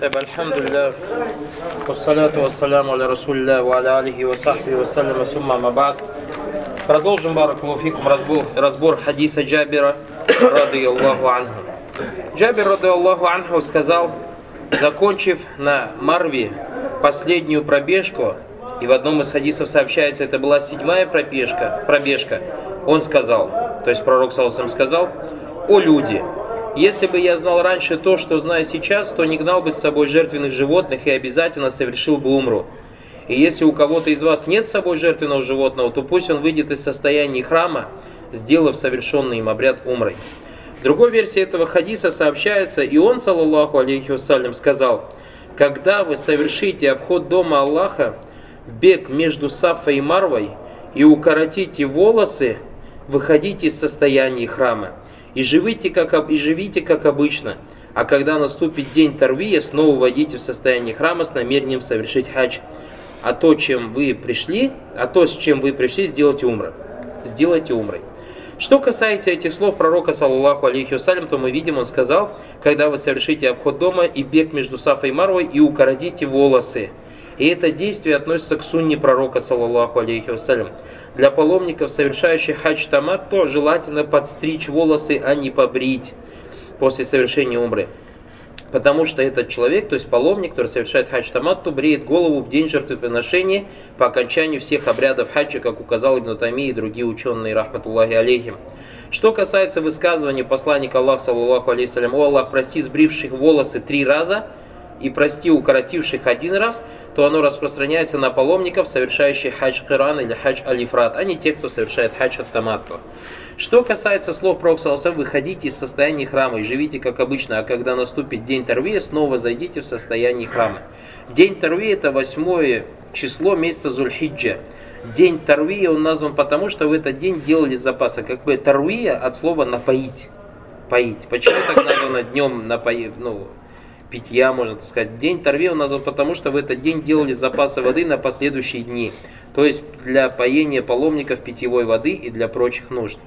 طيب الحمد لله والصلاة والسلام على رسول الله وعلى آله وصحبه وسلم ثم ما بعد Продолжим, баракалуфикум, разбор, разбор хадиса Джабира, рады Аллаху анху. Джабир, рады Аллаху анху, сказал, закончив на Марве последнюю пробежку, и в одном из хадисов сообщается, это была седьмая пробежка, пробежка, он сказал, то есть пророк Саласам сказал, «О люди, если бы я знал раньше то, что знаю сейчас, то не гнал бы с собой жертвенных животных и обязательно совершил бы умру. И если у кого-то из вас нет с собой жертвенного животного, то пусть он выйдет из состояния храма, сделав совершенный им обряд умрой. В другой версии этого хадиса сообщается, и он, саллаллаху алейхи вассалям, сказал, когда вы совершите обход дома Аллаха, бег между Сафой и Марвой, и укоротите волосы, выходите из состояния храма и живите как, и живите как обычно. А когда наступит день Тарвия, снова войдите в состояние храма с намерением совершить хадж. А то, чем вы пришли, а то, с чем вы пришли, сделайте умры. Сделайте умрой. Что касается этих слов пророка, саллаллаху алейхи вассалям, то мы видим, он сказал, когда вы совершите обход дома и бег между Сафой и Марвой, и укоротите волосы. И это действие относится к сунне пророка, саллаллаху алейхи вассалям. Для паломников, совершающих хадж тамат, то желательно подстричь волосы, а не побрить после совершения умры. Потому что этот человек, то есть паломник, который совершает хадж таматту, бреет голову в день жертвоприношения по окончанию всех обрядов хаджа, как указал Ибн Тами и другие ученые, рахматуллахи алейхим. Что касается высказывания посланника Аллаха, саллаллаху алейхиссалям, «О Аллах, прости сбривших волосы три раза и прости укоротивших один раз», то оно распространяется на паломников, совершающих хадж Киран или хадж Алифрат, а не тех, кто совершает хадж Аттаматту. Что касается слов Пророка выходите из состояния храма и живите как обычно, а когда наступит день Тарвия, снова зайдите в состояние храма. День Тарвия это восьмое число месяца Зульхиджа. День Тарвия он назван потому, что в этот день делали запасы. Как бы Тарвия от слова напоить. Поить. Почему так названо днем напоить? Ну, питья, можно так сказать. День Торве он назван потому, что в этот день делали запасы воды на последующие дни. То есть для поения паломников питьевой воды и для прочих нужд.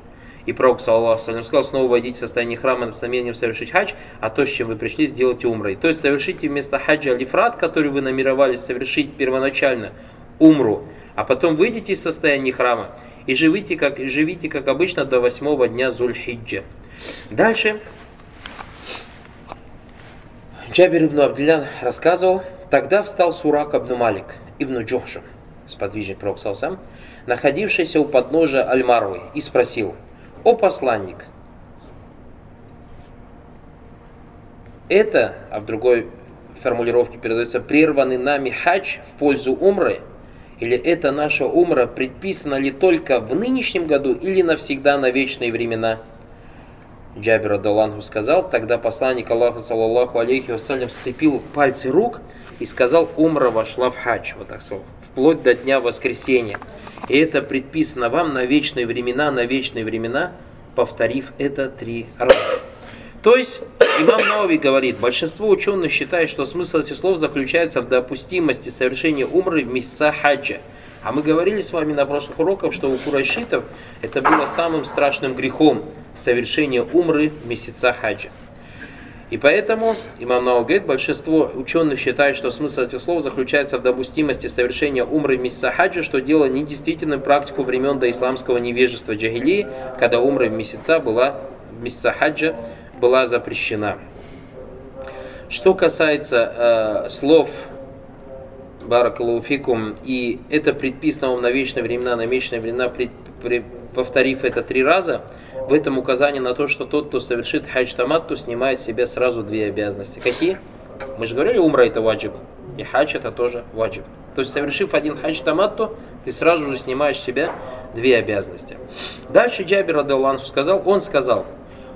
И Пророк, саллаху сказал, снова войдите в состояние храма с намерением совершить хадж, а то, с чем вы пришли, сделайте умрой. То есть совершите вместо хаджа алифрат, который вы намеревались совершить первоначально, умру, а потом выйдите из состояния храма и живите как, живите, как обычно до восьмого дня Зульхиджа. Дальше Джабир ибн Абдиллян рассказывал, тогда встал Сурак ибн Малик, ибн Джохша, сподвижник Пророка сам, находившийся у подножия Аль-Марвы, и спросил, «О посланник, это, а в другой формулировке передается, прерванный нами хадж в пользу умры, или это наша умра предписана ли только в нынешнем году или навсегда на вечные времена?» Джабир Адаллаху сказал, тогда посланник Аллаха, саллаллаху алейхи вассалям, сцепил пальцы рук и сказал, умра вошла в хадж, вот так сказал, вплоть до дня воскресения. И это предписано вам на вечные времена, на вечные времена, повторив это три раза. То есть, имам Науви говорит, большинство ученых считает, что смысл этих слов заключается в допустимости совершения умры в месяца хаджа. А мы говорили с вами на прошлых уроках, что у курайшитов это было самым страшным грехом совершение умры месяца хаджа. И поэтому имам Нау говорит, большинство ученых считает, что смысл этих слов заключается в допустимости совершения умры месяца хаджа, что дело недействительным практику времен до исламского невежества джагилии, когда умра месяца была месяца хаджа была запрещена. Что касается э, слов Баракалуфикум, и это предписано вам на вечные времена, на вечные времена, при, при, повторив это три раза, в этом указание на то, что тот, кто совершит хадж то снимает с себя сразу две обязанности. Какие? Мы же говорили, умра это ваджиб, и хадж это тоже ваджиб. То есть, совершив один хадж таматту, ты сразу же снимаешь с себя две обязанности. Дальше Джабир Адаллаху сказал, он сказал,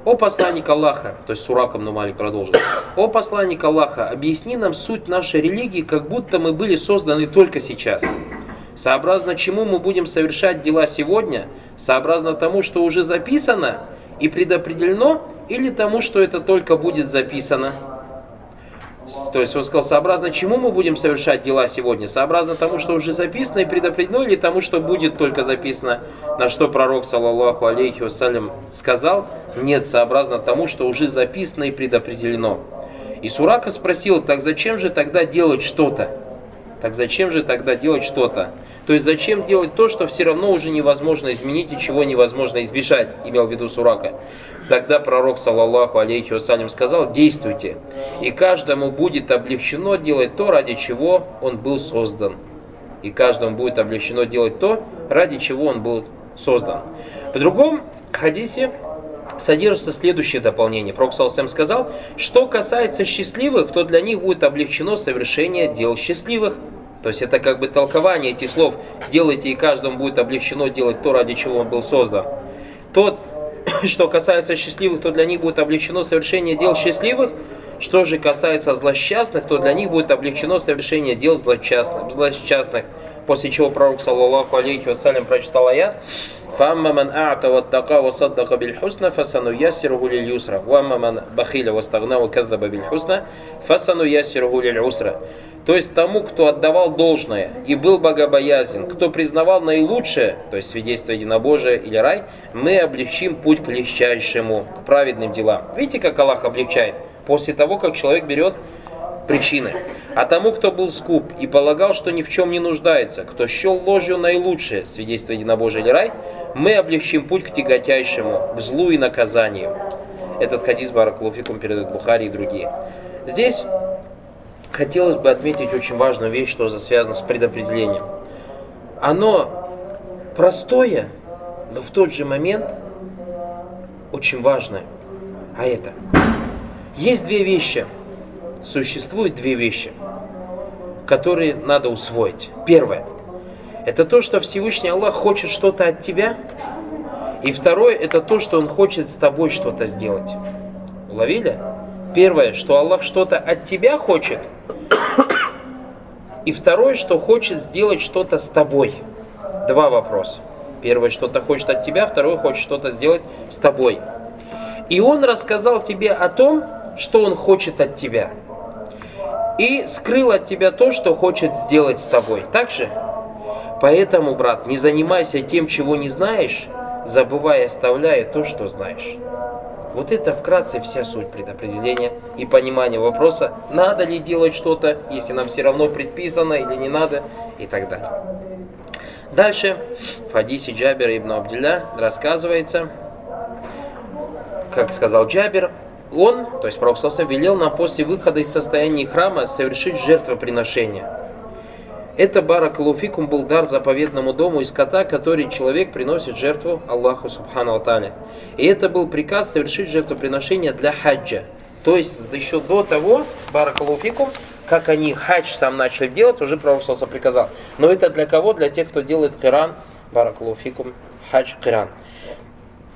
«О посланник Аллаха», то есть Сураком Нумалик продолжил, «О посланник Аллаха, объясни нам суть нашей религии, как будто мы были созданы только сейчас. Сообразно чему мы будем совершать дела сегодня, сообразно тому, что уже записано и предопределено, или тому, что это только будет записано?» То есть он сказал, сообразно чему мы будем совершать дела сегодня? Сообразно тому, что уже записано и предопределено, или тому, что будет только записано, на что пророк, саллаллаху алейхи вассалям, сказал? Нет, сообразно тому, что уже записано и предопределено. И Сурака спросил, так зачем же тогда делать что-то? Так зачем же тогда делать что-то? То есть зачем делать то, что все равно уже невозможно изменить и чего невозможно избежать, имел в виду Сурака. Тогда пророк, саллаллаху алейхи вассалям, сказал, действуйте, и каждому будет облегчено делать то, ради чего он был создан. И каждому будет облегчено делать то, ради чего он был создан. В другом хадисе содержится следующее дополнение. Пророк Салсам сказал, что касается счастливых, то для них будет облегчено совершение дел счастливых. То есть это как бы толкование этих слов «делайте, и каждому будет облегчено делать то, ради чего он был создан». Тот, что касается счастливых, то для них будет облегчено совершение дел счастливых, что же касается злосчастных, то для них будет облегчено совершение дел злосчастных. злосчастных. После чего пророк, саллаллаху алейхи вассалям, прочитал аят «Фамма ман а'та ваттака васаддака биль хусна, фасану ясиргу лиль юсра, вамма ман бахиля вастагна вакаддаба биль хусна, фасану ясиргу лиль усра» то есть тому, кто отдавал должное и был богобоязен, кто признавал наилучшее, то есть свидетельство единобожия или рай, мы облегчим путь к легчайшему, к праведным делам. Видите, как Аллах облегчает? После того, как человек берет причины. А тому, кто был скуп и полагал, что ни в чем не нуждается, кто счел ложью наилучшее, свидетельство единобожия или рай, мы облегчим путь к тяготящему, к злу и наказанию. Этот хадис Баракулуфикум передает Бухари и другие. Здесь хотелось бы отметить очень важную вещь, что связано с предопределением. Оно простое, но в тот же момент очень важное. А это, есть две вещи, существуют две вещи, которые надо усвоить. Первое – это то, что Всевышний Аллах хочет что-то от тебя. И второе, это то, что Он хочет с тобой что-то сделать. Уловили? Первое, что Аллах что-то от тебя хочет. И второе, что хочет сделать что-то с тобой. Два вопроса. Первое, что-то хочет от тебя, второе, хочет что-то сделать с тобой. И Он рассказал тебе о том, что Он хочет от тебя. И скрыл от тебя то, что хочет сделать с тобой. Так же? Поэтому, брат, не занимайся тем, чего не знаешь, забывая, оставляя то, что знаешь. Вот это вкратце вся суть предопределения и понимания вопроса, надо ли делать что-то, если нам все равно предписано или не надо и так далее. Дальше в хадисе Джабера ибн Абдилля рассказывается, как сказал Джабер, он, то есть Пророк велел нам после выхода из состояния храма совершить жертвоприношение – это баракалуфикум был дар заповедному дому из скота, который человек приносит жертву Аллаху Субхану Алталя. И это был приказ совершить жертвоприношение для хаджа. То есть еще до того, баракалуфикум, как они хадж сам начали делать, уже Пророк приказал. Но это для кого? Для тех, кто делает киран, баракалуфикум, хадж киран.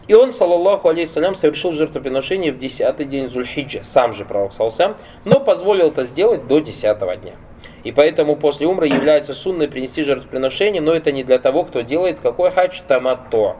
И он, саллаллаху алейхиссалям, совершил жертвоприношение в десятый день Зульхиджа, сам же пророк салсам, но позволил это сделать до десятого дня. И поэтому после умры является сунной принести жертвоприношение, но это не для того, кто делает какой хадж тамато.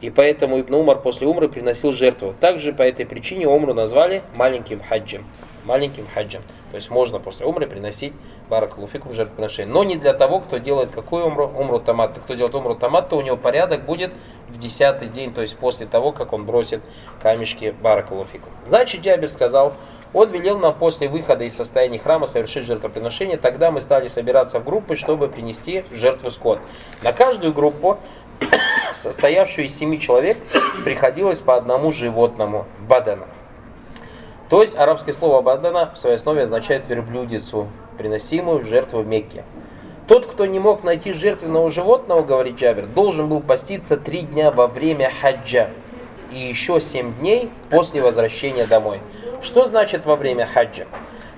И поэтому Ибн Умар после умры приносил жертву. Также по этой причине умру назвали маленьким хаджем. Маленьким хаджем. То есть можно после умры приносить баракалуфикум жертвоприношение. Но не для того, кто делает какую умру? Умру тамат. Кто делает умру тамат, то у него порядок будет в десятый день, то есть после того, как он бросит камешки баракалуфикум. Значит, Джабир сказал, он велел нам после выхода из состояния храма совершить жертвоприношение. Тогда мы стали собираться в группы, чтобы принести жертву скот. На каждую группу, состоявшую из семи человек, приходилось по одному животному бадана. То есть арабское слово бадана в своей основе означает верблюдицу, приносимую в жертву в Мекке. Тот, кто не мог найти жертвенного животного, говорит Джабер, должен был поститься три дня во время хаджа и еще семь дней после возвращения домой. Что значит во время хаджа?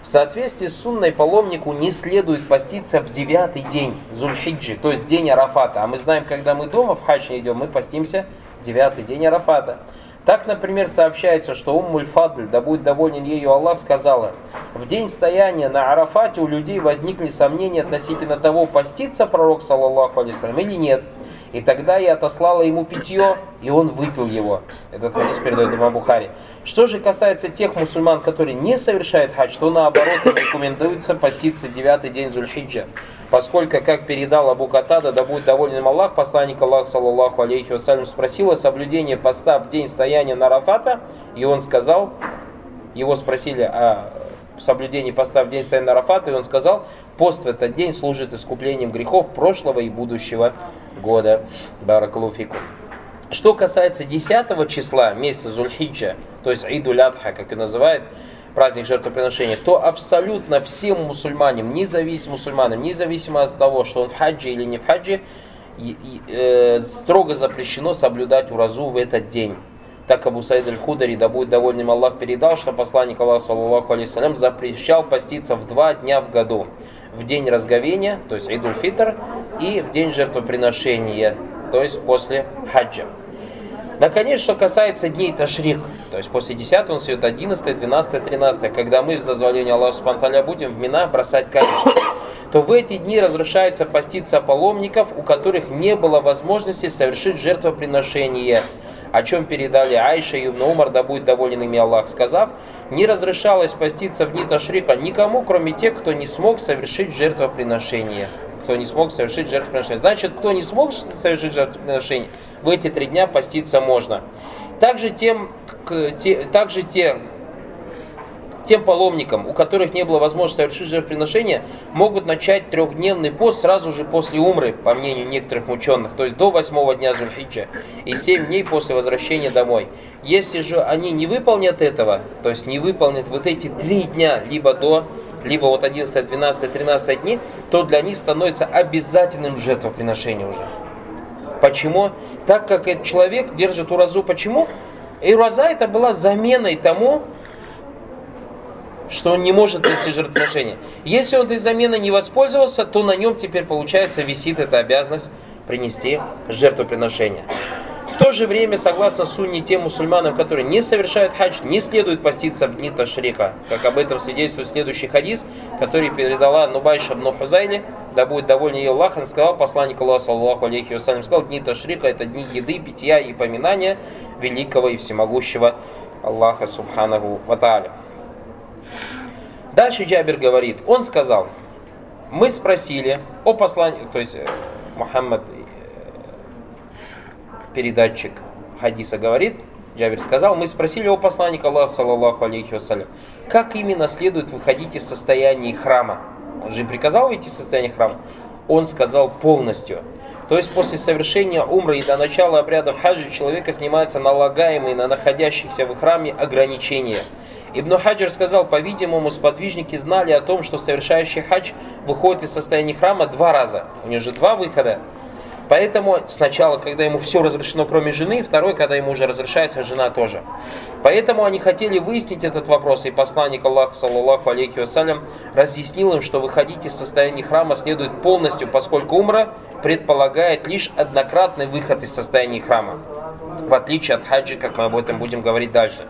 В соответствии с сунной паломнику не следует поститься в девятый день Зульхиджи, то есть день Арафата. А мы знаем, когда мы дома в хадж не идем, мы постимся девятый день Арафата. Так, например, сообщается, что Уммуль Фадль, да будет доволен ею Аллах, сказала, в день стояния на Арафате у людей возникли сомнения относительно того, постится пророк, саллаллаху алейсалям, или нет. И тогда я отослала ему питье, и он выпил его. Этот хадис передает Имам Бухари. Что же касается тех мусульман, которые не совершают хадж, то наоборот рекомендуется поститься девятый день Зульхиджа. Поскольку, как передал Абу Катада, да будет доволен им Аллах, посланник Аллаха, саллаллаху алейхи вассалям, спросил о соблюдении поста в день стояния на Рафата, и он сказал, его спросили, а соблюдении поста в день Сайна Арафата, и он сказал, пост в этот день служит искуплением грехов прошлого и будущего года. Баракалуфику. Что касается 10 числа месяца Зульхиджа, то есть Идуль Адха, как и называют, праздник жертвоприношения, то абсолютно всем мусульманам, независимо мусульманам, независимо от того, что он в хаджи или не в хаджи, э, строго запрещено соблюдать уразу в этот день. Так Абу Саид аль-Худари, да будет довольным Аллах, передал, что посланник Аллаха, саллаллаху алейсалям, запрещал поститься в два дня в году. В день разговения, то есть Идуль Фитр, и в день жертвоприношения, то есть после хаджа. Наконец, что касается дней Ташрик, то есть после 10 он сует 11, 12, 13, когда мы в зазволении Аллаха Субтитры будем в Мина бросать камешки, то в эти дни разрешается поститься паломников, у которых не было возможности совершить жертвоприношение, о чем передали Айша и Ибн Умар, да будет доволен ими Аллах, сказав, не разрешалось поститься в дни Ташрика никому, кроме тех, кто не смог совершить жертвоприношение кто не смог совершить жертвоприношение. Значит, кто не смог совершить жертвоприношение, в эти три дня поститься можно. Также, тем, те, также те, тем паломникам, у которых не было возможности совершить жертвоприношение, могут начать трехдневный пост сразу же после умры, по мнению некоторых ученых, то есть до восьмого дня Зульхиджа, и семь дней после возвращения домой. Если же они не выполнят этого, то есть не выполнят вот эти три дня, либо до либо вот 11, 12, 13 дни, то для них становится обязательным жертвоприношение уже. Почему? Так как этот человек держит уразу. Почему? И ураза это была заменой тому, что он не может нести жертвоприношение. Если он этой заменой не воспользовался, то на нем теперь, получается, висит эта обязанность принести жертвоприношение. В то же время, согласно сунне, тем мусульманам, которые не совершают хадж, не следует поститься в дни Ташрика, как об этом свидетельствует следующий хадис, который передала Нубайша ибн Хузайли, да будет доволен ее Аллах, он сказал, посланник Аллаха, саллаху алейхи вассалям, сказал, дни Ташрика это дни еды, питья и поминания великого и всемогущего Аллаха, субханаху ва Дальше Джабир говорит, он сказал, мы спросили о послании, то есть э, Мухаммад передатчик хадиса говорит, Джабир сказал, мы спросили у посланника Аллаха, саллаллаху алейхи вассалям, как именно следует выходить из состояния храма? Он же приказал выйти из состояния храма. Он сказал полностью. То есть после совершения умры и до начала обрядов хаджи человека снимаются налагаемые на находящихся в храме ограничения. Ибн Хаджир сказал, по-видимому, сподвижники знали о том, что совершающий хадж выходит из состояния храма два раза. У него же два выхода. Поэтому сначала, когда ему все разрешено, кроме жены, второй, когда ему уже разрешается, жена тоже. Поэтому они хотели выяснить этот вопрос, и посланник Аллаха, саллаллаху алейхи вассалям, разъяснил им, что выходить из состояния храма следует полностью, поскольку умра предполагает лишь однократный выход из состояния храма. В отличие от хаджи, как мы об этом будем говорить дальше.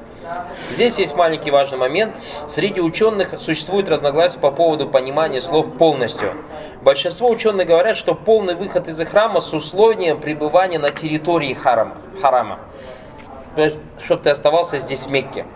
Здесь есть маленький важный момент. Среди ученых существует разногласие по поводу понимания слов полностью. Большинство ученых говорят, что полный выход из храма с условием пребывания на территории харама. харама чтобы ты оставался здесь в Мекке.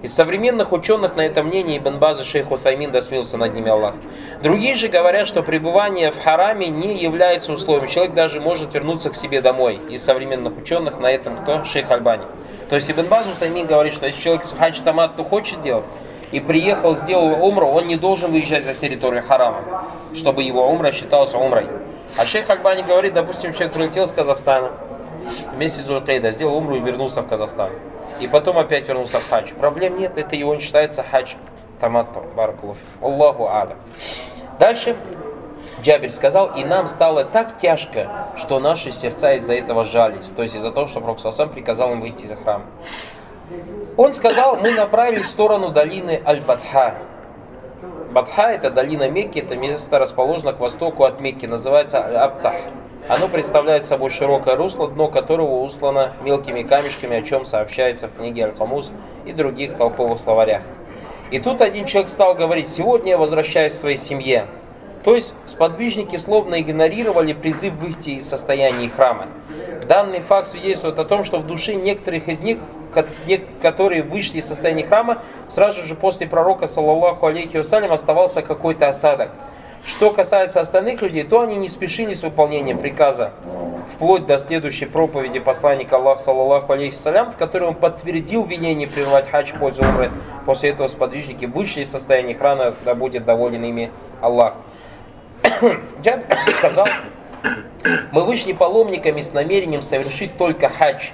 Из современных ученых на это мнение Ибн База шейх Утаймин досмился над ними Аллах. Другие же говорят, что пребывание в хараме не является условием. Человек даже может вернуться к себе домой. Из современных ученых на этом кто? Шейх Альбани. То есть Ибн Баз Утаймин говорит, что если человек хадж тамат хочет делать, и приехал, сделал умру, он не должен выезжать за территорию харама, чтобы его умра считалась умрой. А шейх Альбани говорит, допустим, человек прилетел с Казахстана, вместе с Зултейда, сделал умру и вернулся в Казахстан и потом опять вернулся в хадж. Проблем нет, это его не считается хадж таматту, баракулуф. Аллаху ада. Дальше Джабир сказал, и нам стало так тяжко, что наши сердца из-за этого сжались. То есть из-за того, что Пророк сам приказал им выйти из храма. Он сказал, мы направились в сторону долины Аль-Бадха. Бадха это долина Мекки, это место расположено к востоку от Мекки, называется Аль-Абтах. Оно представляет собой широкое русло, дно которого услано мелкими камешками, о чем сообщается в книге Аль-Хамус и других толковых словарях. И тут один человек стал говорить, сегодня я возвращаюсь к своей семье. То есть сподвижники словно игнорировали призыв выйти из состояния храма. Данный факт свидетельствует о том, что в душе некоторых из них, которые вышли из состояния храма, сразу же после пророка, саллаллаху алейхи вассалям, оставался какой-то осадок. Что касается остальных людей, то они не спешили с выполнением приказа вплоть до следующей проповеди посланника Аллаха, саллаллаху алейхиссалям, в которой он подтвердил веление прервать хадж в пользу умры. После этого сподвижники вышли из состояния храна, да будет доволен ими Аллах. Джаб сказал, мы вышли паломниками с намерением совершить только хадж.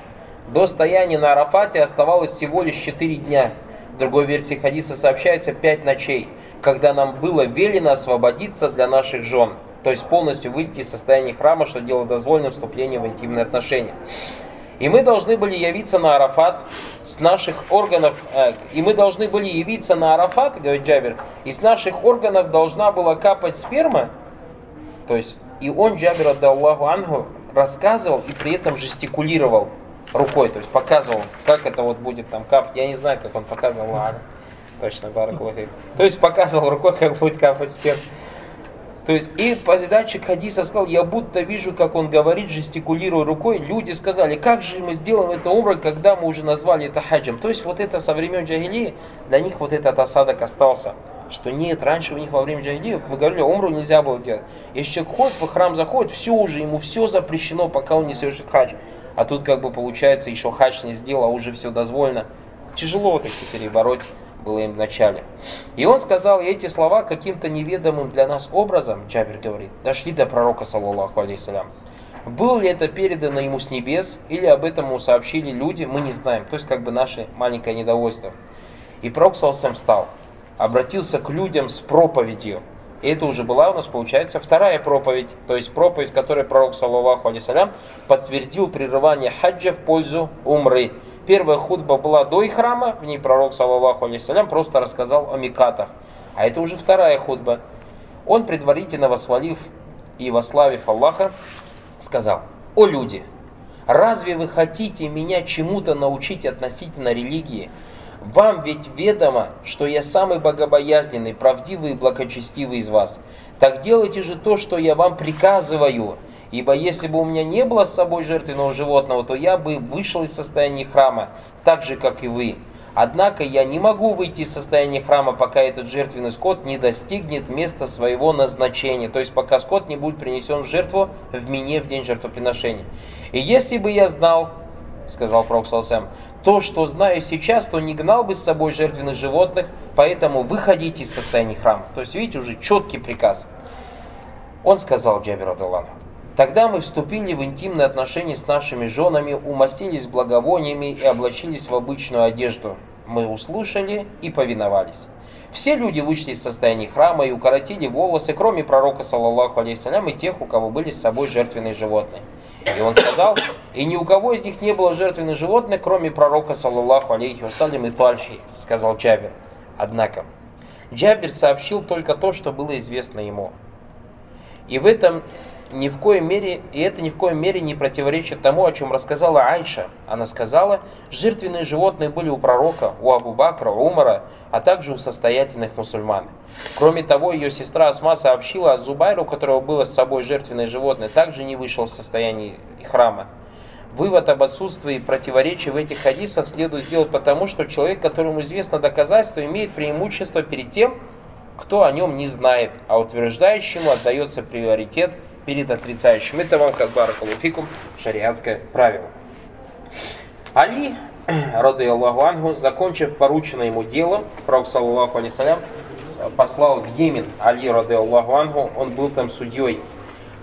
До стояния на Арафате оставалось всего лишь 4 дня. В другой версии хадиса сообщается 5 ночей, когда нам было велено освободиться для наших жен то есть полностью выйти из состояния храма, что делает дозволенным вступление в интимные отношения. И мы должны были явиться на Арафат с наших органов, э, и мы должны были явиться на Арафат, говорит Джабер, и с наших органов должна была капать сперма, то есть, и он, Джабер, Аллаху Ангу, рассказывал и при этом жестикулировал рукой, то есть показывал, как это вот будет там капать. Я не знаю, как он показывал, ладно. Точно, Баракулахи. То есть показывал рукой, как будет капать сперма. То есть и позидатчик хадиса сказал, я будто вижу, как он говорит, жестикулируя рукой. Люди сказали, как же мы сделаем это умрой, когда мы уже назвали это хаджем. То есть вот это со времен джагилии, для них вот этот осадок остался. Что нет, раньше у них во время джагилии, мы говорили, умру нельзя было делать. Если человек ходит в храм заходит, все уже, ему все запрещено, пока он не совершит хадж. А тут как бы получается, еще хадж не сделал, а уже все дозволено. Тяжело вот эти перебороть было им в начале. И он сказал эти слова каким-то неведомым для нас образом, Джабер говорит, дошли до пророка, саллаллаху алейсалям. Было ли это передано ему с небес, или об этом ему сообщили люди, мы не знаем. То есть как бы наше маленькое недовольство. И пророк Салсам встал, обратился к людям с проповедью. И это уже была у нас, получается, вторая проповедь. То есть проповедь, которой пророк, саллаллаху алейсалям, подтвердил прерывание хаджа в пользу умры. Первая худба была до храма, в ней пророк, саллаллаху алейсалям, просто рассказал о микатах. А это уже вторая худба. Он, предварительно восхвалив и вославив Аллаха, сказал, «О люди, разве вы хотите меня чему-то научить относительно религии? Вам ведь ведомо, что я самый богобоязненный, правдивый и благочестивый из вас. Так делайте же то, что я вам приказываю, Ибо если бы у меня не было с собой жертвенного животного, то я бы вышел из состояния храма, так же, как и вы. Однако я не могу выйти из состояния храма, пока этот жертвенный скот не достигнет места своего назначения. То есть пока скот не будет принесен в жертву в мине в день жертвоприношения. И если бы я знал, сказал Пророк Салсам, то, что знаю сейчас, то не гнал бы с собой жертвенных животных, поэтому выходите из состояния храма. То есть, видите, уже четкий приказ. Он сказал Джабир Адалану, Тогда мы вступили в интимные отношения с нашими женами, умастились благовониями и облачились в обычную одежду. Мы услышали и повиновались. Все люди вышли из состояния храма и укоротили волосы, кроме пророка, саллаллаху алейхиссалям, и тех, у кого были с собой жертвенные животные. И он сказал, и ни у кого из них не было жертвенных животных, кроме пророка, саллаллаху алейхи вассалям, и Тальхи, сказал Джабир. Однако, Джабир сообщил только то, что было известно ему. И в этом ни в коей мере, и это ни в коем мере не противоречит тому, о чем рассказала Айша. Она сказала, жертвенные животные были у пророка, у Абу Бакра, Умара, а также у состоятельных мусульман. Кроме того, ее сестра Асма сообщила, а Зубайру, у которого было с собой жертвенное животное, также не вышел в состоянии храма. Вывод об отсутствии противоречий в этих хадисах следует сделать потому, что человек, которому известно доказательство, имеет преимущество перед тем, кто о нем не знает, а утверждающему отдается приоритет перед отрицающим. Это вам как баракалуфикум шариатское правило. Али, рады Аллаху Ангу, закончив порученное ему дело, пророк, саллаху алейсалям, послал в Йемен Али, рады Аллаху Ангу, он был там судьей.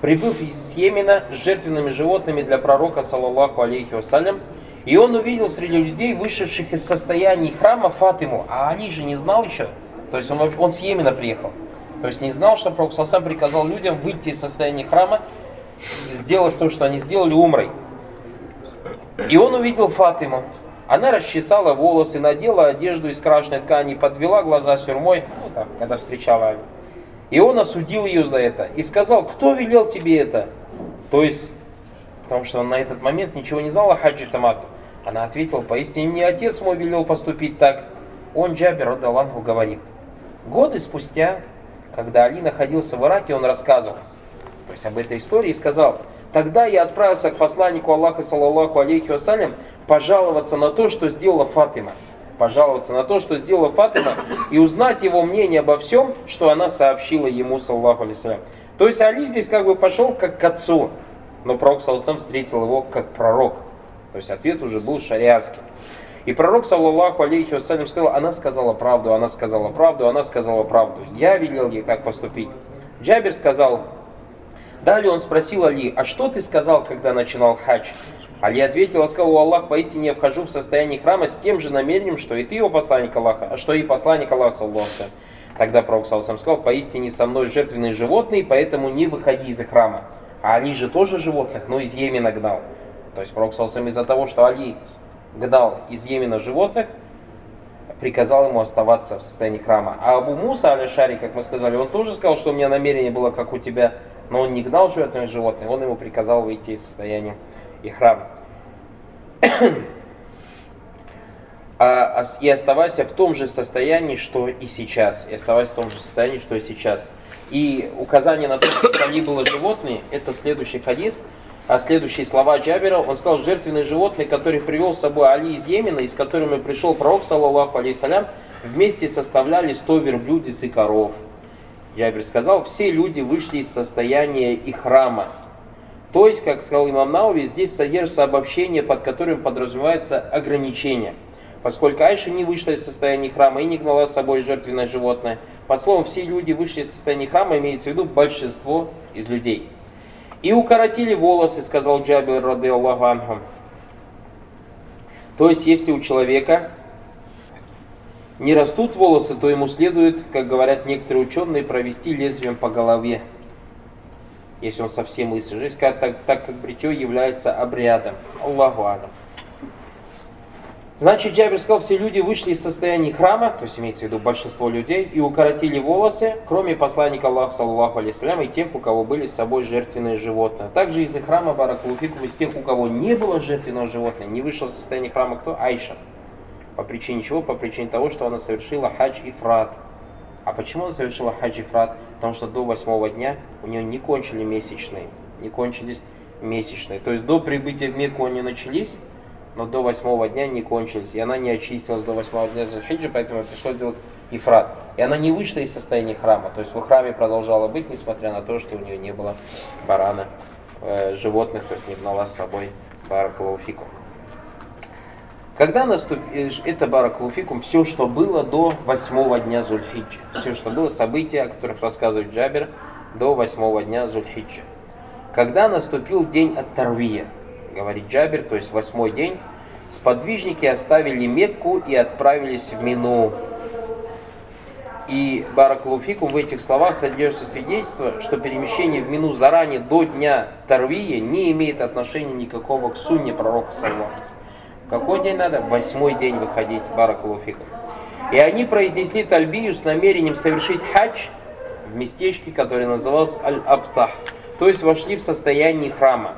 Прибыв из Йемена с жертвенными животными для пророка, саллаху алейхи вассалям, и он увидел среди людей, вышедших из состояния храма Фатиму, а Али же не знал еще, то есть он, он с Йемена приехал. То есть не знал, что Пророк Сасам приказал людям выйти из состояния храма, сделать то, что они сделали умрой. И он увидел Фатиму. Она расчесала волосы, надела одежду из крашеной ткани, подвела глаза сюрмой, ну, там, когда встречала. И он осудил ее за это и сказал, кто велел тебе это? То есть, потому что он на этот момент ничего не знал о хаджи Тамату. Она ответила, поистине не отец мой велел поступить так. Он, Джабер, Аллаху, говорит. Годы спустя когда Али находился в Ираке, он рассказывал, то есть об этой истории, и сказал, тогда я отправился к посланнику Аллаха, саллаллаху алейхи вассалям, пожаловаться на то, что сделала Фатима. Пожаловаться на то, что сделала Фатима, и узнать его мнение обо всем, что она сообщила ему, саллаллаху алейхи То есть Али здесь как бы пошел как к отцу. но пророк Салсам встретил его как пророк. То есть ответ уже был шариатский. И пророк, саллаллаху алейхи вассалям, сказал, она сказала правду, она сказала правду, она сказала правду. Я велел ей так поступить. Джабир сказал, далее он спросил Али, а что ты сказал, когда начинал хадж? Али ответил, сказал, Аллах, поистине я вхожу в состояние храма с тем же намерением, что и ты, его посланник Аллаха, что и посланник Аллаха, саллаху Тогда пророк Салсам сказал, поистине со мной жертвенные животные, поэтому не выходи из храма. А Али же тоже животных, но из Йемена гнал. То есть пророк Салсам из-за того, что Али гнал из Йемена животных, приказал ему оставаться в состоянии храма. А Абу Муса, Аля-Шари, как мы сказали, он тоже сказал, что у меня намерение было как у тебя, но он не гнал животных, он ему приказал выйти из состояния и храма. А, а и оставайся в том же состоянии, что и сейчас. И оставайся в том же состоянии, что и сейчас. И указание на то, что сали было животные, это следующий хадис, а следующие слова Джабера, он сказал, жертвенные животные, которые привел с собой Али из Йемена, и с которыми пришел пророк, саллаллаху алейсалям, вместе составляли 100 верблюдиц и коров. Джабер сказал, все люди вышли из состояния и храма. То есть, как сказал имам Науви, здесь содержится обобщение, под которым подразумевается ограничение – Поскольку Айша не вышла из состояния храма и не гнала с собой жертвенное животное, по словам, все люди вышли из состояния храма, имеется в виду большинство из людей. И укоротили волосы, сказал Джабир, рады Аллаху. То есть, если у человека не растут волосы, то ему следует, как говорят некоторые ученые, провести лезвием по голове, если он совсем лысый. Жизнь, так, так как бритье является обрядом. Аллаху Алям. Значит, Джабер сказал, все люди вышли из состояния храма, то есть имеется в виду большинство людей, и укоротили волосы, кроме посланника Аллаха, саллаху алейсалям, и тех, у кого были с собой жертвенные животные. Также из храма Баракулуфикум, из тех, у кого не было жертвенного животного, не вышел из состояния храма кто? Айша. По причине чего? По причине того, что она совершила хадж и фрат. А почему она совершила хадж и фрат? Потому что до восьмого дня у нее не кончили месячные, не кончились месячные. То есть до прибытия в Мекку они начались, но до восьмого дня не кончились, и она не очистилась до восьмого дня Зульхиджи, поэтому пришлось делать ифрат. И она не вышла из состояния храма, то есть в храме продолжала быть, несмотря на то, что у нее не было барана, э, животных, то есть не гнала с собой баракалуфикум. Когда наступит э, это баракалуфикум, все, что было до восьмого дня Зульхиджи, все, что было, события, о которых рассказывает Джабер, до восьмого дня Зульхиджи. Когда наступил день от Тарвия, говорит Джабер, то есть восьмой день, сподвижники оставили Мекку и отправились в Мину. И Баракулуфику в этих словах содержится свидетельство, что перемещение в Мину заранее до дня Тарвия не имеет отношения никакого к сунне пророка Саллаху. Какой день надо? Восьмой день выходить Баракулуфику. И они произнесли Тальбию с намерением совершить хадж в местечке, которое называлось Аль-Абтах. То есть вошли в состояние храма.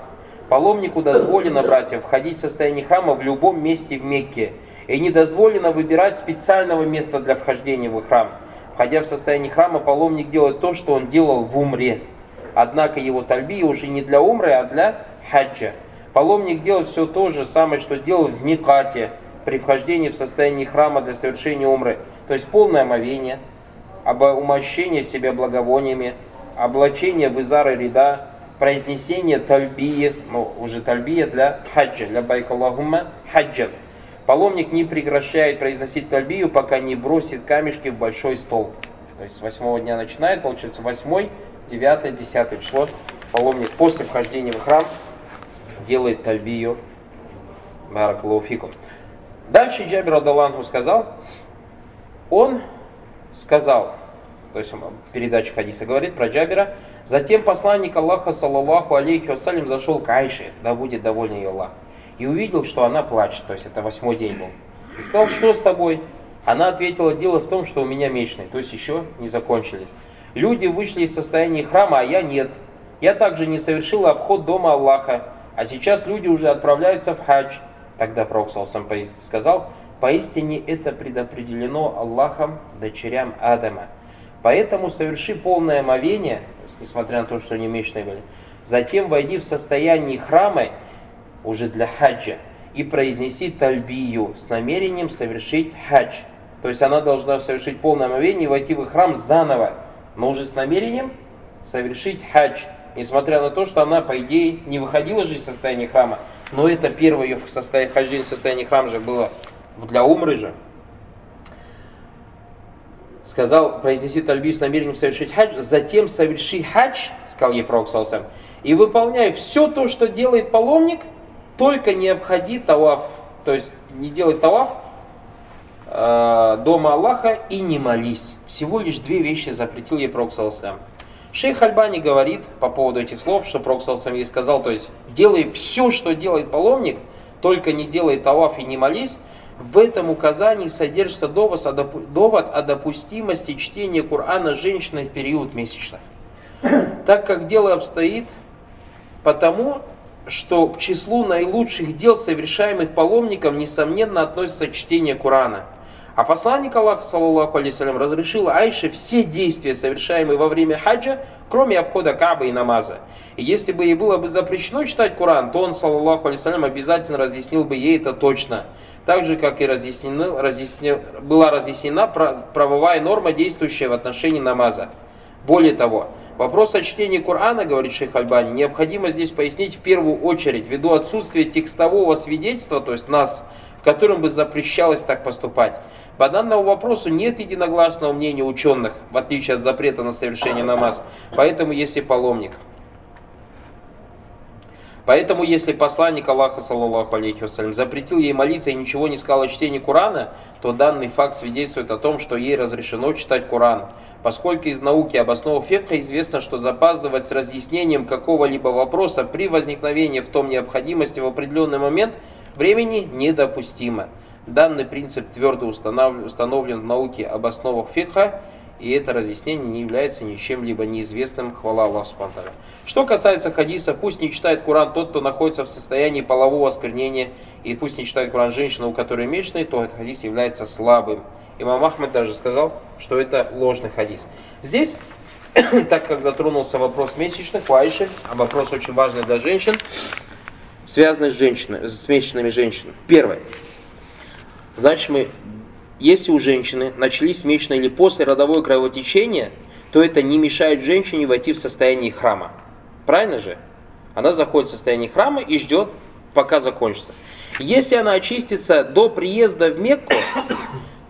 Паломнику дозволено, братья, входить в состояние храма в любом месте в Мекке. И не дозволено выбирать специального места для вхождения в храм. Входя в состояние храма, паломник делает то, что он делал в Умре. Однако его тальбия уже не для Умры, а для хаджа. Паломник делает все то же самое, что делал в Микате при вхождении в состояние храма для совершения Умры. То есть полное омовение, умощение себя благовониями, облачение в изары ряда, произнесение тальбии, ну уже тальбия для хаджа, для байкаллахумма хаджа. Паломник не прекращает произносить тальбию, пока не бросит камешки в большой стол. То есть с восьмого дня начинает, получается восьмой, девятое, десятое число. Паломник после вхождения в храм делает тальбию. Баракалуфикум. Дальше Джабир Адаланху сказал, он сказал, то есть передача хадиса говорит про Джабира, Затем посланник Аллаха, саллаллаху алейхи вассалям, зашел к Айше, да будет доволен ее Аллах, и увидел, что она плачет, то есть это восьмой день был. И сказал, что с тобой? Она ответила, дело в том, что у меня месячные, то есть еще не закончились. Люди вышли из состояния храма, а я нет. Я также не совершила обход дома Аллаха, а сейчас люди уже отправляются в хадж. Тогда Пророк сказал, поистине это предопределено Аллахом дочерям Адама. Поэтому соверши полное омовение, несмотря на то, что они месячные были. Затем войди в состояние храма, уже для хаджа, и произнеси тальбию с намерением совершить хадж. То есть она должна совершить полное омовение и войти в храм заново, но уже с намерением совершить хадж. несмотря на то, что она, по идее, не выходила же из состояния храма, но это первое ее состояние, вхождение в состояние храма же было для умры же. Сказал, произнеси тальбию с намерением совершить хадж, затем соверши хадж, сказал ей пророк Саусам, и выполняй все то, что делает паломник, только не обходи талав, то есть не делай талав э, дома Аллаха и не молись. Всего лишь две вещи запретил ей пророк Саусам. Шейх Альбани говорит по поводу этих слов, что Пророк Салсам ей сказал, то есть делай все, что делает паломник, только не делай талаф и не молись, в этом указании содержится довод о допустимости чтения Корана женщиной в период месячных. Так как дело обстоит потому, что к числу наилучших дел, совершаемых паломником, несомненно относится чтение Корана – а посланник Аллаха, саллаллаху алейсалям, разрешил Айше все действия, совершаемые во время хаджа, кроме обхода Кабы и намаза. И если бы ей было бы запрещено читать Коран, то он, саллаллаху алейсалям, обязательно разъяснил бы ей это точно. Так же, как и разъяснена, разъяснена, была разъяснена правовая норма, действующая в отношении намаза. Более того, вопрос о чтении Корана, говорит шейх Альбани, необходимо здесь пояснить в первую очередь, ввиду отсутствия текстового свидетельства, то есть нас, в котором бы запрещалось так поступать. По данному вопросу нет единогласного мнения ученых, в отличие от запрета на совершение намаз. Поэтому если паломник, Поэтому, если посланник Аллаха, саллаллаху алейхи вассалям, запретил ей молиться и ничего не сказал о чтении Корана, то данный факт свидетельствует о том, что ей разрешено читать Коран. Поскольку из науки об основах фекха известно, что запаздывать с разъяснением какого-либо вопроса при возникновении в том необходимости в определенный момент времени недопустимо. Данный принцип твердо установлен в науке об основах фикха, и это разъяснение не является ничем либо неизвестным, хвала Аллаху Субтитры. Что касается хадиса, пусть не читает Куран тот, кто находится в состоянии полового осквернения, и пусть не читает Куран женщина, у которой месячный, то этот хадис является слабым. Имам Ахмед даже сказал, что это ложный хадис. Здесь, так как затронулся вопрос месячных, у Айши, а вопрос очень важный для женщин, связанный с, женщинами, с месячными женщинами. Первое. Значит, мы, если у женщины начались месячные или после родовое кровотечение, то это не мешает женщине войти в состояние храма. Правильно же? Она заходит в состояние храма и ждет, пока закончится. Если она очистится до приезда в Мекку,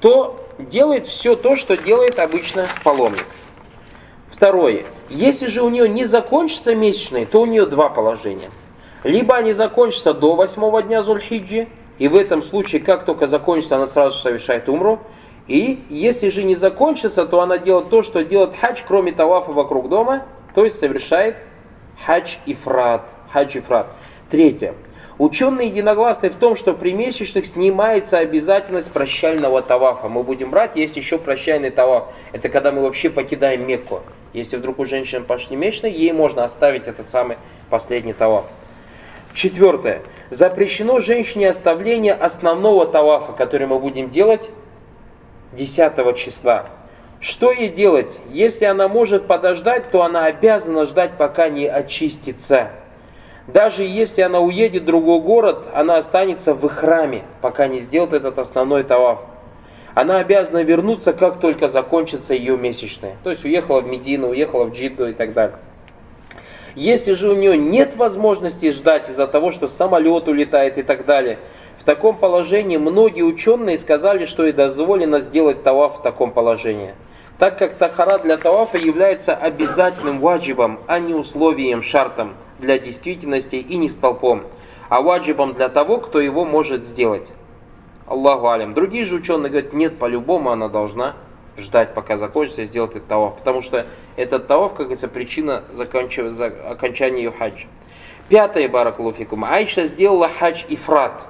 то делает все то, что делает обычно паломник. Второе. Если же у нее не закончится месячные, то у нее два положения. Либо они закончатся до восьмого дня Зульхиджи, и в этом случае, как только закончится, она сразу же совершает умру. И если же не закончится, то она делает то, что делает хадж, кроме тавафа вокруг дома, то есть совершает хадж и фрат. Хадж и фрат. Третье. Ученые единогласны в том, что при месячных снимается обязательность прощального тавафа. Мы будем брать, есть еще прощальный таваф. Это когда мы вообще покидаем Мекку. Если вдруг у женщины пошли месячные, ей можно оставить этот самый последний таваф. Четвертое. Запрещено женщине оставление основного тавафа, который мы будем делать 10 числа. Что ей делать? Если она может подождать, то она обязана ждать, пока не очистится. Даже если она уедет в другой город, она останется в храме, пока не сделает этот основной таваф. Она обязана вернуться, как только закончится ее месячная. То есть уехала в Медину, уехала в Джидду и так далее. Если же у нее нет возможности ждать из-за того, что самолет улетает и так далее, в таком положении многие ученые сказали, что и дозволено сделать таваф в таком положении. Так как тахара для тавафа является обязательным ваджибом, а не условием, шартом для действительности и не столпом, а ваджибом для того, кто его может сделать. Аллаху алям. Другие же ученые говорят, нет, по-любому она должна ждать, пока закончится, и сделать этот таваф. Потому что этот таваф, как говорится, причина за... окончания ее хаджа. Пятое, баракалуфикум. Айша сделала хадж ифрат.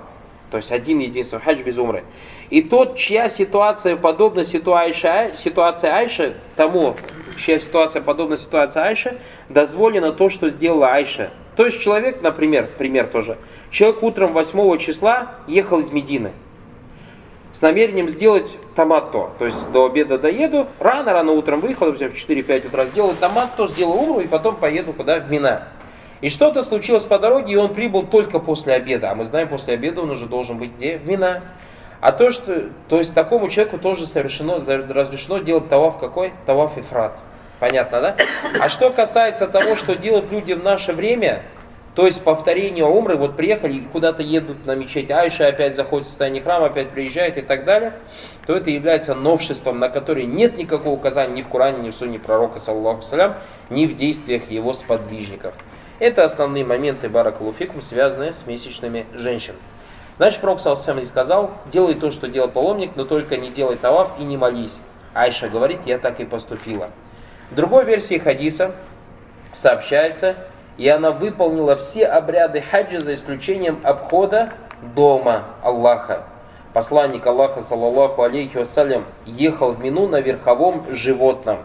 То есть один единственный хадж без умры. И тот, чья ситуация подобна ситуации, ситуации Айши, тому, чья ситуация подобна ситуации Айши, дозволено то, что сделала Айша. То есть человек, например, пример тоже, человек утром 8 числа ехал из Медины с намерением сделать томато. То есть до обеда доеду, рано-рано утром выехал, допустим, в 4-5 утра сделал томато, сделал умру и потом поеду куда? В Мина. И что-то случилось по дороге, и он прибыл только после обеда. А мы знаем, после обеда он уже должен быть где? В Мина. А то, что, то есть такому человеку тоже совершено, разрешено делать таваф какой? Таваф и фрат. Понятно, да? А что касается того, что делают люди в наше время, то есть повторение умры, вот приехали и куда-то едут на мечеть Айша, опять заходит в состояние храма, опять приезжает и так далее, то это является новшеством, на которое нет никакого указания ни в Коране, ни в Сунне пророка, саллаху салям, ни в действиях его сподвижников. Это основные моменты баракалуфикум, связанные с месячными женщинами. Значит, Пророк Салсам сказал, делай то, что делал паломник, но только не делай таваф и не молись. Айша говорит, я так и поступила. В другой версии хадиса сообщается, и она выполнила все обряды хаджа за исключением обхода дома Аллаха. Посланник Аллаха, саллаллаху алейхи вассалям, ехал в Мину на верховом животном.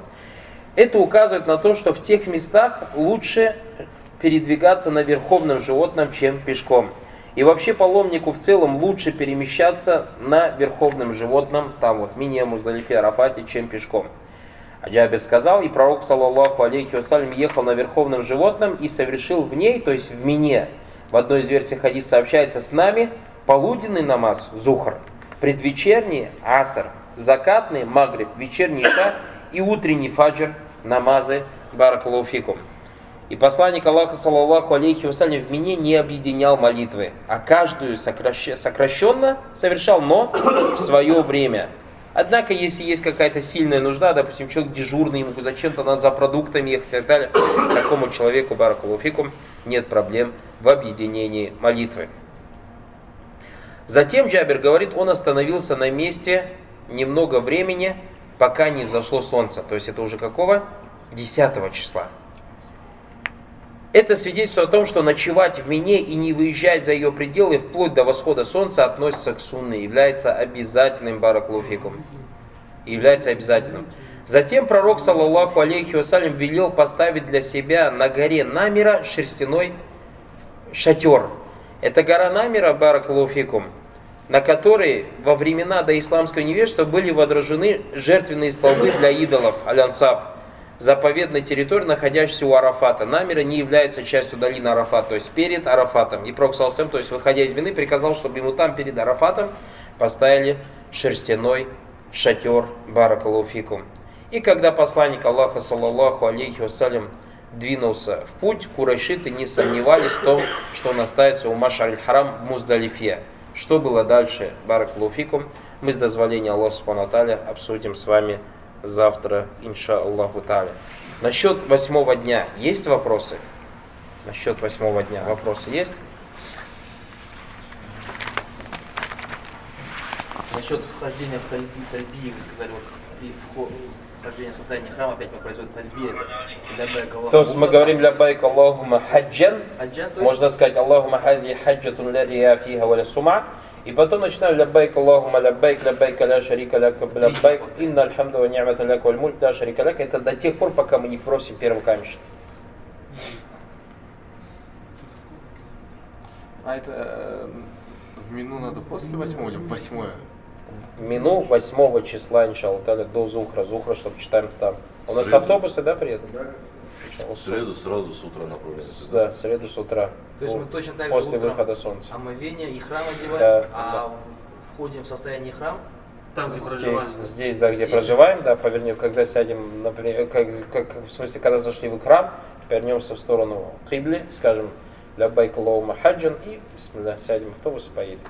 Это указывает на то, что в тех местах лучше передвигаться на верховном животном, чем пешком. И вообще паломнику в целом лучше перемещаться на верховном животном, там вот, Миния, Муздалифе, Арафате, чем пешком. А Джабир сказал, и пророк, саллаллаху алейхи вассалям, ехал на верховном животном и совершил в ней, то есть в Мине, в одной из версий хадис сообщается с нами, полуденный намаз, зухр, предвечерний, аср, закатный, магриб, вечерний ша и утренний фаджр, намазы, баракалуфикум. И посланник Аллаха, саллаллаху алейхи вассалям, в Мине не объединял молитвы, а каждую сокращенно совершал, но в свое время. Однако, если есть какая-то сильная нужда, допустим, человек дежурный, ему зачем-то надо за продуктами ехать и так далее, такому человеку, баракулуфикум, нет проблем в объединении молитвы. Затем Джабер говорит, он остановился на месте немного времени, пока не взошло солнце. То есть это уже какого? 10 числа. Это свидетельство о том, что ночевать в Мине и не выезжать за ее пределы вплоть до восхода солнца относится к сунне, является обязательным бараклуфикум. Является обязательным. Затем пророк, саллаллаху алейхи вассалям, велел поставить для себя на горе Намира шерстяной шатер. Это гора Намира, бараклуфикум, на которой во времена до исламского невежества были водружены жертвенные столбы для идолов, алянсаб заповедной территории, находящейся у Арафата. Намера не является частью долины Арафат, то есть перед Арафатом. И Пророк Салсам, то есть выходя из вины, приказал, чтобы ему там перед Арафатом поставили шерстяной шатер Баракалуфикум. И когда посланник Аллаха, саллаллаху алейхи вассалям, двинулся в путь, курайшиты не сомневались в том, что он остается у Машаль-Харам в Муздалифе. Что было дальше, Баракалуфикум, мы с дозволения Аллаха Субхану обсудим с вами завтра, инша Аллаху Таля. Насчет восьмого дня есть вопросы? Насчет восьмого дня вопросы есть? Насчет вхождения в тальби, тальби вы сказали, вот при вхождении в состояние храма опять мы производим тальби, это То есть мы говорим лябайк Аллахума хаджан, можно сказать Аллахума хази хаджатун ля рия фиха валя сума, и потом начинаю ляббайк Аллахума ляббайк, ляббайк ля шарика ляка ляббайк, инна альхамду ва ни'мата ляка валь мульк ля шарика ляка. Это до тех пор, пока мы не просим первый камешек. А это э, в мину надо после восьмого или в восьмое? Мину восьмого числа, иншаллах, до Зухра. Зухра, чтобы читаем там. У нас автобусы, да, приедут? Да. В среду сразу с утра направляется. Да, в среду с утра. То есть мы точно так же после выхода солнца. Омовение и храм одеваем, да, а да. входим в состояние храм. Там, где здесь, проживаем. Здесь, да, где здесь. проживаем, да, повернем, когда сядем, например, как, как, в смысле, когда зашли в храм, повернемся в сторону Кибли, скажем, для байка хаджан и, бисмилля, сядем в автобус и поедем.